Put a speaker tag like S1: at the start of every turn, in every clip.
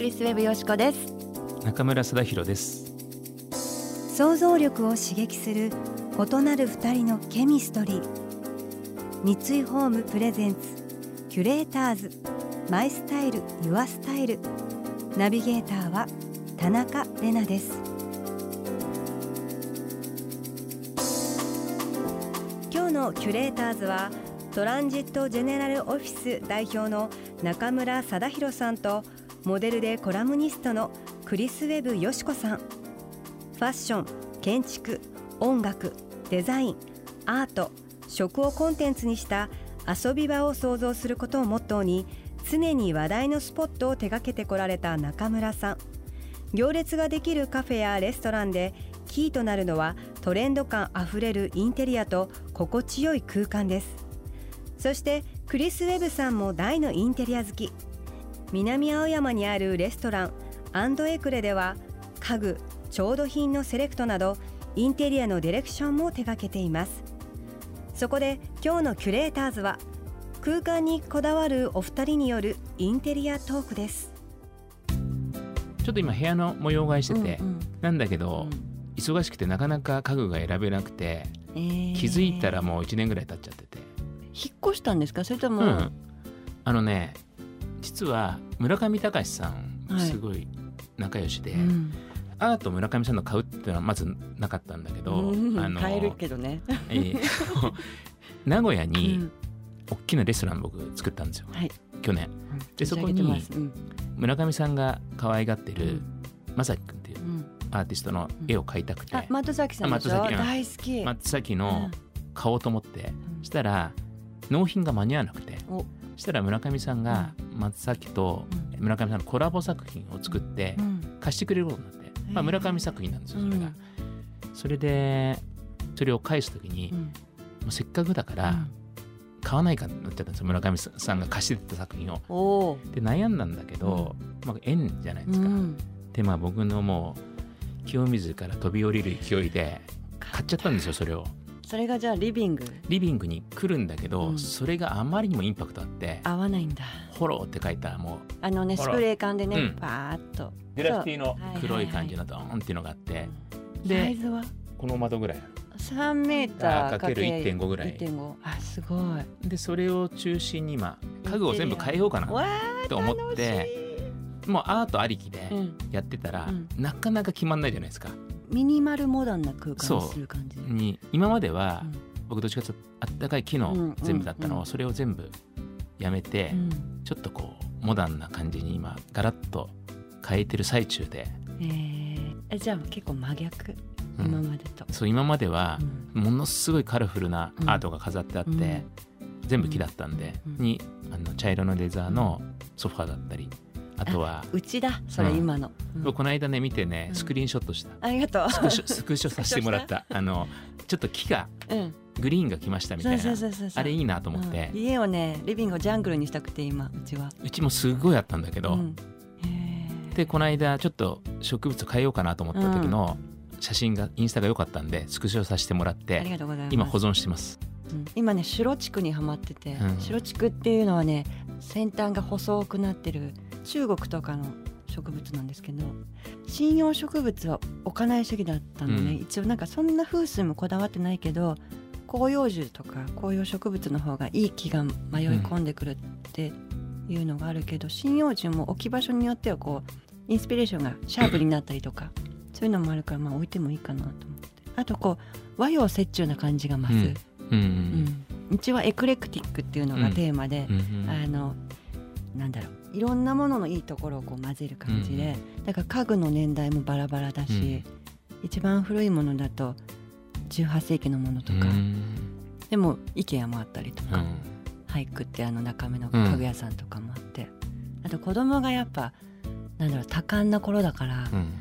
S1: クリスウェブよしこです。
S2: 中村貞弘です。
S3: 想像力を刺激する異なる二人のケミストリー。三井ホームプレゼンツキュレーターズ。マイスタイルユアスタイル。ナビゲーターは田中れなです。今日のキュレーターズはトランジットジェネラルオフィス代表の中村貞弘さんとモデルでコラムニストのクリス・ウェブよしこさん。ファッション建築音楽デザインアート食をコンテンツにした遊び場を創造することをモットーに常に話題のスポットを手掛けてこられた中村さん。行列ができるカフェやレストランでキーとなるのはトレンド感あふれるインテリアと心地よい空間です。そしてクリス・ウェブさんも大のインテリア好き。南青山にあるレストランアンドエクレでは家具調度品のセレクトなどインテリアのディレクションも手掛けています。そこで今日のキュレーターズは空間にこだわるお二人によるインテリアトークです。
S2: ちょっと今部屋の模様替えしてて、
S1: うんうん。
S2: なんだけど、忙しくてなかなか家具が選べなくて、
S1: えー。
S2: 気づいたらもう1年ぐらい経っちゃってて、
S1: 引っ越したんですか？それとも、
S2: うん。あのね実は村上隆さん
S1: はい
S2: すごい仲良しで、
S1: うん。
S2: アート村上さんの買うっていうのはまずなかったんだけど、
S1: うん
S2: あの
S1: 買えるけどね、
S2: えー 名古屋
S1: う
S2: に
S1: ん。
S2: 大きなレストラン僕作ったんですよ
S1: はい。
S2: 去年。でそこに村上さんが可愛がってる
S1: うん。
S2: まさきくんっていう
S1: うん。
S2: アーティストの絵を描いたくて、
S1: あ松崎さんでしょ？大好き、
S2: 松崎の買おうと思って、
S1: うん。
S2: したら納品が間に合わなくて。
S1: お
S2: したら村上さんが松崎と
S1: う
S2: 村上さんのコラボ作品を作って
S1: うん。
S2: 貸してくれることになって、まあ、村上作品なんですよそれが、
S1: うん
S2: それでそれを返す時に、も
S1: う
S2: せっかくだから買わないかってなっちゃったんですよ村上さんが貸してた作品を。で悩んだんだけど、まあ、縁じゃないですか、
S1: うん。
S2: でまあ僕のもう清水から飛び降りる勢いで買っちゃったんですよそれを
S1: それがじゃあリビング？
S2: リビングに来るんだけど、
S1: うん。
S2: それがあまりにもインパクトあって
S1: 合わないんだ「
S2: フォロー」って書いたも
S1: あのね
S2: ほら
S1: スプレー缶でね、
S2: うん。
S1: パーッと。
S2: うグラフィティの黒い感じのドーンっていうのがあって
S1: サ
S2: で
S1: イズは？
S2: この窓ぐらい。
S1: 3メーター
S2: あかける1.5ぐらい。
S1: 1.5あすごい。
S2: でそれを中心に今家具を全部変えようかな
S1: わ
S2: と思ってもうアートありきで
S1: ー、うん、
S2: やってたら、
S1: うん。
S2: なかなか決まんないじゃないですか。
S1: ミニマルモダンな空間にする感じ。
S2: に今までは、
S1: うん
S2: 僕どっちかというとあったかい木
S1: うん
S2: の全部だったのを、
S1: うん
S2: それを全部やめて、
S1: うん
S2: ちょっとこうモダンな感じに今ガラッと変えてる最中で、
S1: えー。えじゃあ結構真逆、
S2: うん。
S1: 今までと、
S2: そう今までは
S1: うん。
S2: ものすごいカラフルなアートが飾ってあって、
S1: うん。
S2: 全部木だったんで、
S1: うん。
S2: にあの茶色のレザーのソファーだったりあとは、
S1: うちだそれ
S2: うん。
S1: 今の、うん。
S2: 僕この間ね見てね
S1: うん。
S2: スクリーンショットした、
S1: ありがとう。
S2: スクショ スクショさせてもらった。あのちょっと木が
S1: うん。
S2: グリーンが来ましたみたいな。
S1: そうそうそうそう
S2: あれいいなと思って。
S1: うん、家をねリビングをジャングルにしたくて今うちは。
S2: うちもすごいあったんだけど、
S1: うん。
S2: でこの間ちょっと植物変えようかなと思った時の写真がインスタが良かったんでスクショさせてもらっ
S1: あり
S2: て
S1: がとうございます。
S2: 今保存してます。
S1: うん。今ね白竹にはまってて、
S2: うん。
S1: 白竹っていうのはね先端が細くなってる中国とかの植物なんですけど針葉植物は置かない主義だったのね、
S2: うん。
S1: 一応なんかそんな風水もこだわってないけど広葉樹とか紅葉植物の方がいい気が迷い込んでくるっていうのがあるけど、針葉樹も置き場所によってはこうインスピレーションがシャープになったりとかそういうのもあるからまあ置いてもいいかなと思って。あとこう和洋折衷な感じが増す、
S2: うん。うん
S1: うんうちはエクレクティックっていうのがテーマで
S2: う、んうん。
S1: あのなんだろういろんなもののいいところをこう混ぜる感じで、だから家具の年代もバラバラだし、一番古いものだと18世紀のものとか、
S2: うん。
S1: でも IKEA もあったりとか、
S2: うん。
S1: ハイクってあの中目の家具屋さんとかもあって、あと子供がやっぱなんだろう多感な頃だから、
S2: うん。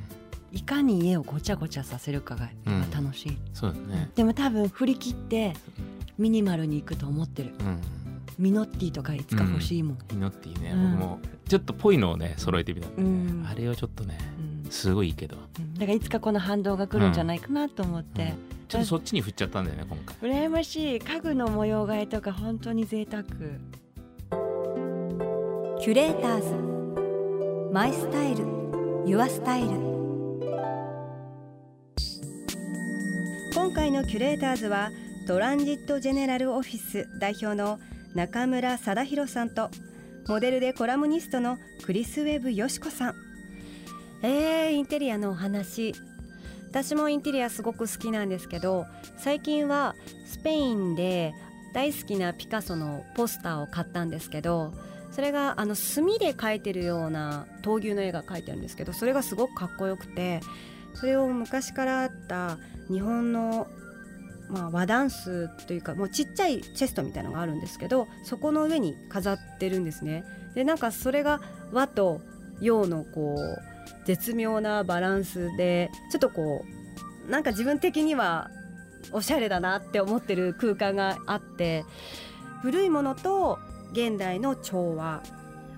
S1: いかに家をごちゃごちゃさせるかが
S2: うん
S1: 楽しい、
S2: そうだね。
S1: でも多分振り切ってミニマルに行くと思ってる。
S2: うん
S1: ミノッティとかいつか欲しいもん、
S2: ミノッティね、
S1: うん。
S2: 僕もちょっとぽいのをね揃えてみたんで、
S1: うん。
S2: あれをちょっとね
S1: うん。
S2: すごいいいけど。
S1: うん。だからいつかこの反動が来るんじゃないかなと思って、
S2: ちょっとそっちに振っちゃったんだよね今回。
S1: 羨ましい。家具の模様替えとか本当に贅沢。
S3: キュレーターズ。 My style。Your style。今回のキュレーターズはトランジットジェネラルオフィス代表の中村貞裕さんとモデルでコラムニストのクリス・ウェブ・佳子さん。えー、インテリアのお話。私もインテリアすごく好きなんですけど最近はスペインで大好きなピカソのポスターを買ったんですけどそれがあの墨で描いてるような闘牛の絵が描いてるんですけどそれがすごくかっこよくてそれを昔からあった日本の、まあ、和ダンスというかもうちっちゃいチェストみたいのがあるんですけどそこの上に飾ってるんですね。でなんかそれが和と洋のこう絶妙なバランスでちょっとこうなんか自分的にはおしゃれだなって思ってる空間があって古いものと現代の調和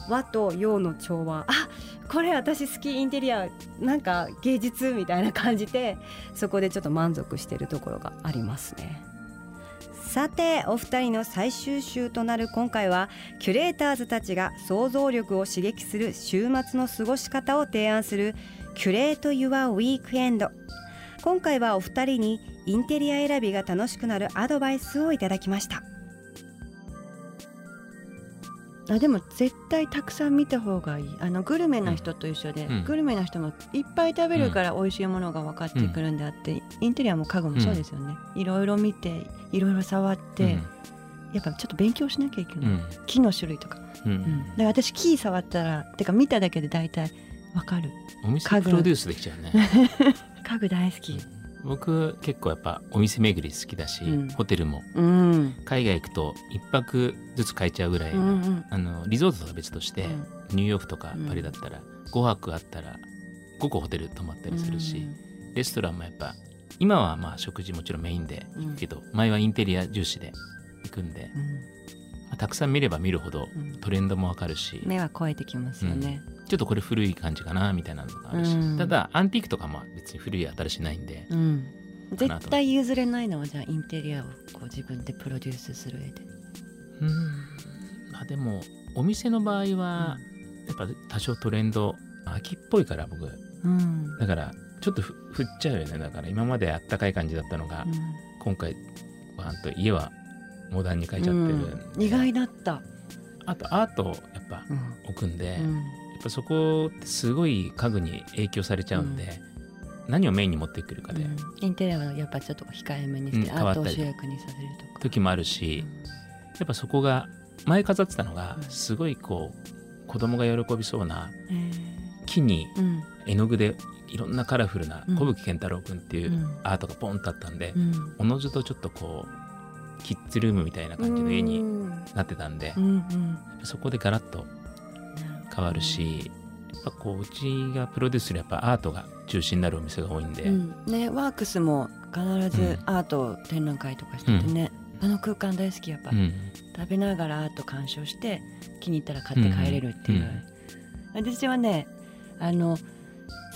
S3: 和と洋の調和あこれ私好きインテリアなんか芸術みたいな感じでそこでちょっと満足してるところがありますね。さてお二人の最終週となる今回はキュレーターズたちが想像力を刺激する週末の過ごし方を提案するキュレート・ユア・ウィークエンド。今回はお二人にインテリア選びが楽しくなるアドバイスをいただきました。
S1: あでも絶対たくさん見た方がいい。あのグルメな人と一緒で、
S2: うん。
S1: グルメな人もいっぱい食べるから美味しいものが分かってくるんであって、インテリアも家具もそうですよね、いろいろ見ていろいろ触って、やっぱちょっと勉強しなきゃいけない、
S2: うん。
S1: 木の種類とか、
S2: うん。
S1: うん。だから私木触ったらてか見ただけで大体分かる。
S2: お店プロデュースできちゃうね。
S1: 家具大好き
S2: 僕結構やっぱお店巡り好きだし、
S1: うん。
S2: ホテルも。
S1: うん。
S2: 海外行くと一泊ずつ変えちゃうぐらい、
S1: うんうん。
S2: あのリゾートとは別として、ニューヨークとか
S1: うん。
S2: パリだったら5泊あったら5個ホテル泊まったりするし、レストランもやっぱ今はまあ食事もちろんメインで行くけど、前はインテリア重視で行くんで、
S1: うん。
S2: まあたくさん見れば見るほど
S1: うん。
S2: トレンドもわかるし、
S1: 目は超えてきますよね、
S2: ちょっとこれ古い感じかなみたいなのがあるし、
S1: うん。
S2: ただアンティークとかも別に古い新しいないんで、
S1: うん。絶対譲れないのはじゃあインテリアをこう自分でプロデュースする上で。
S2: うん。まあでもお店の場合はやっぱ多少トレンド秋っぽいから僕。
S1: うん。
S2: だからちょっとふ振っちゃうよね。だから今まであったかい感じだったのが、今回わーんと家はモダンに変えちゃってる
S1: うん。意外だった、
S2: あとアートをやっぱ
S1: うん。
S2: 置くんで、
S1: うん
S2: ぱそこってすごい家具に影響されちゃうんで、何をメインに持ってくるかで、
S1: うん。インテリアはやっぱちょっと控えめにして、
S2: うん
S1: アートを
S2: 変わったり
S1: 主役にさせるとか。
S2: 時もあるしやっぱそこが前飾ってたのが
S1: うん。
S2: すごいこう子供が喜びそうな木に
S1: うん。
S2: 絵の具でいろんなカラフルな
S1: うん。
S2: 小吹健太郎君っていううん。アートがポンとあったんで
S1: う、ん。
S2: おのずとちょっとこうキッズルームみたいな感じの絵に
S1: うん。
S2: なってたんで、
S1: うんうん。
S2: そこでガラッと変わるし、やっぱこううちがプロデュースするやっぱアートが中心になるお店が多いんで、
S1: うん。ねワークスも必ず
S2: うん。
S1: アート展覧会とかしててね、あの空間大好きやっぱ、
S2: うん。
S1: 食べながらアート鑑賞して気に入ったら買って帰れるっていう、私はねあの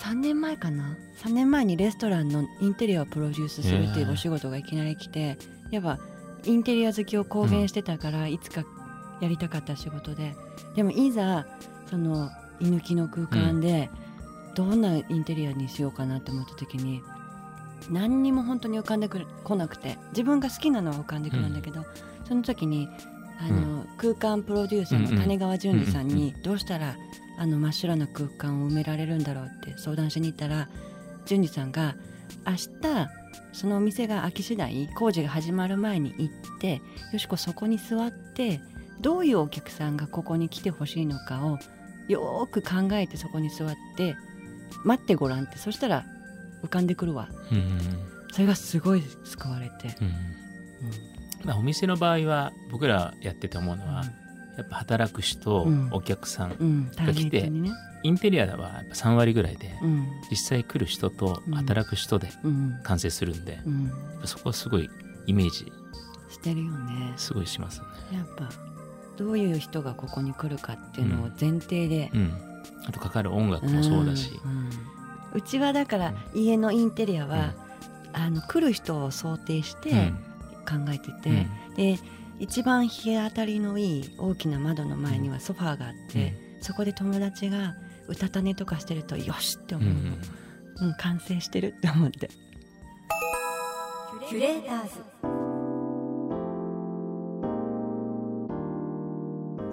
S1: 3年前かな？3年前にレストランのインテリアをプロデュースするっていうお仕事がいきなり来てやっぱインテリア好きを公言してたから、いつかやりたかった仕事で。でもいざその居抜きの空間でどんなインテリアにしようかなと思った時に何にも本当に浮かんでくる来なくて自分が好きなのは浮かんでくるんだけど、その時にあの、空間プロデューサーの谷川淳二さんにどうしたらあの真っ白な空間を埋められるんだろうって相談しに行ったら淳二さんが明日そのお店が開き次第工事が始まる前に行ってよしこそこに座ってどういうお客さんがここに来てほしいのかをよーく考えてそこに座って待ってごらんってそしたら浮かんでくるわ。
S2: うん
S1: それがすごい救われて、
S2: うんまあ、お店の場合は僕らやってて思うのは、やっぱ働く人、
S1: うん。
S2: お客さん、
S1: うん、ターゲットにね。
S2: インテリアはやっぱ3割ぐらいで、
S1: うん。
S2: 実際来る人と
S1: うん。
S2: 働く人で
S1: うん。
S2: 完成するんで、そこはすごいイメージ
S1: してるよね。
S2: すごいしますね。
S1: やっぱどういう人がここに来るかっていうのを前提で、
S2: うん、あとかかる音楽もそうだし、
S1: うんうん。うちはだから家のインテリアは、あの来る人を想定して考えてて、
S2: うん。
S1: で一番日当たりのいい大きな窓の前にはソファーがあって、そこで友達がうたた寝とかしてるとよしって思う。の、
S2: うんうん。
S1: うん完成してるって思って。
S3: キュレーターズ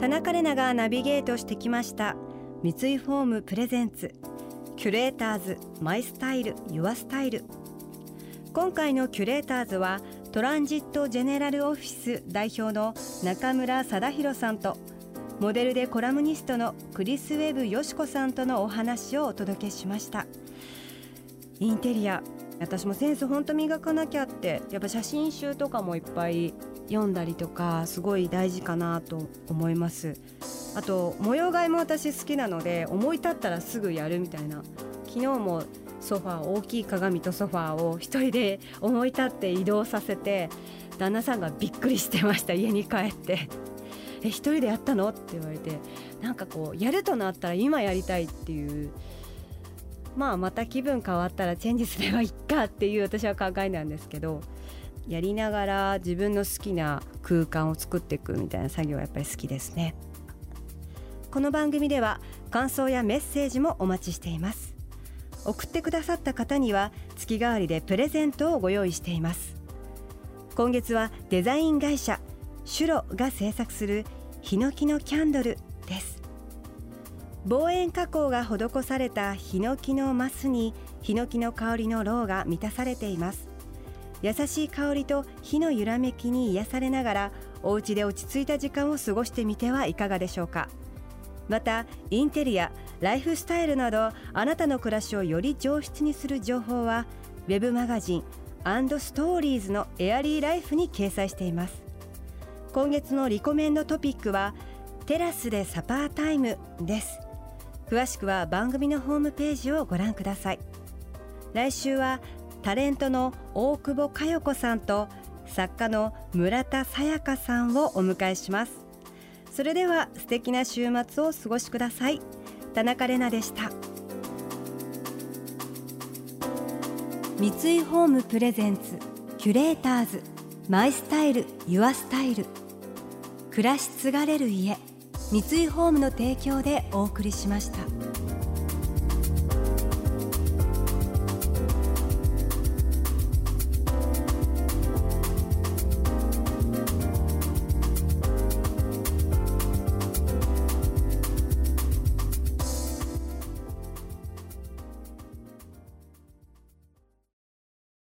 S3: 田中れながナビゲートしてきました。三井フォームプレゼンツ。キュレーターズマイスタイルユアスタイル。今回のキュレーターズはトランジットジェネラルオフィス代表の中村貞弘さんとモデルでコラムニストのクリス・ウェブ・よしこさんとのお話をお届けしました。インテリア私もセンス本当磨かなきゃってやっぱ写真集とかもいっぱい読んだりとかすごい大事かなと思います。あと模様替えも私好きなので思い立ったらすぐやるみたいな。昨日もソファー大きい鏡とソファーを一人で 思い立って移動させて旦那さんがびっくりしてました家に帰って「え一人でやったの?」って言われて。なんかこうやるとなったら今やりたいっていう。まあまた気分変わったらチェンジすればいいかっていう私は考えなんですけど。やりながら自分の好きな空間を作っていくみたいな作業はやっぱり好きですね。この番組では感想やメッセージもお待ちしています。送ってくださった方には月替わりでプレゼントをご用意しています。今月はデザイン会社シュロが制作するヒノキのキャンドルです。防煙加工が施されたヒノキのマスにヒノキの香りのロウが満たされています。優しい香りと火の揺らめきに癒されながらお家で落ち着いた時間を過ごしてみてはいかがでしょうか。またインテリアライフスタイルなどあなたの暮らしをより上質にする情報はウェブマガジンストーリーズのエアリーライフに掲載しています。今月のリコメンドトピックはテラスでサパータイムです。詳しくは番組のホームページをご覧ください。来週はタレントの大久保佳代子さんと作家の村田沙耶香さんをお迎えします。それでは素敵な週末をお過ごしください。田中れなでした。三井ホームプレゼンツキュレーターズマイスタイルユアスタイル。暮らし継がれる家三井ホームの提供でお送りしました。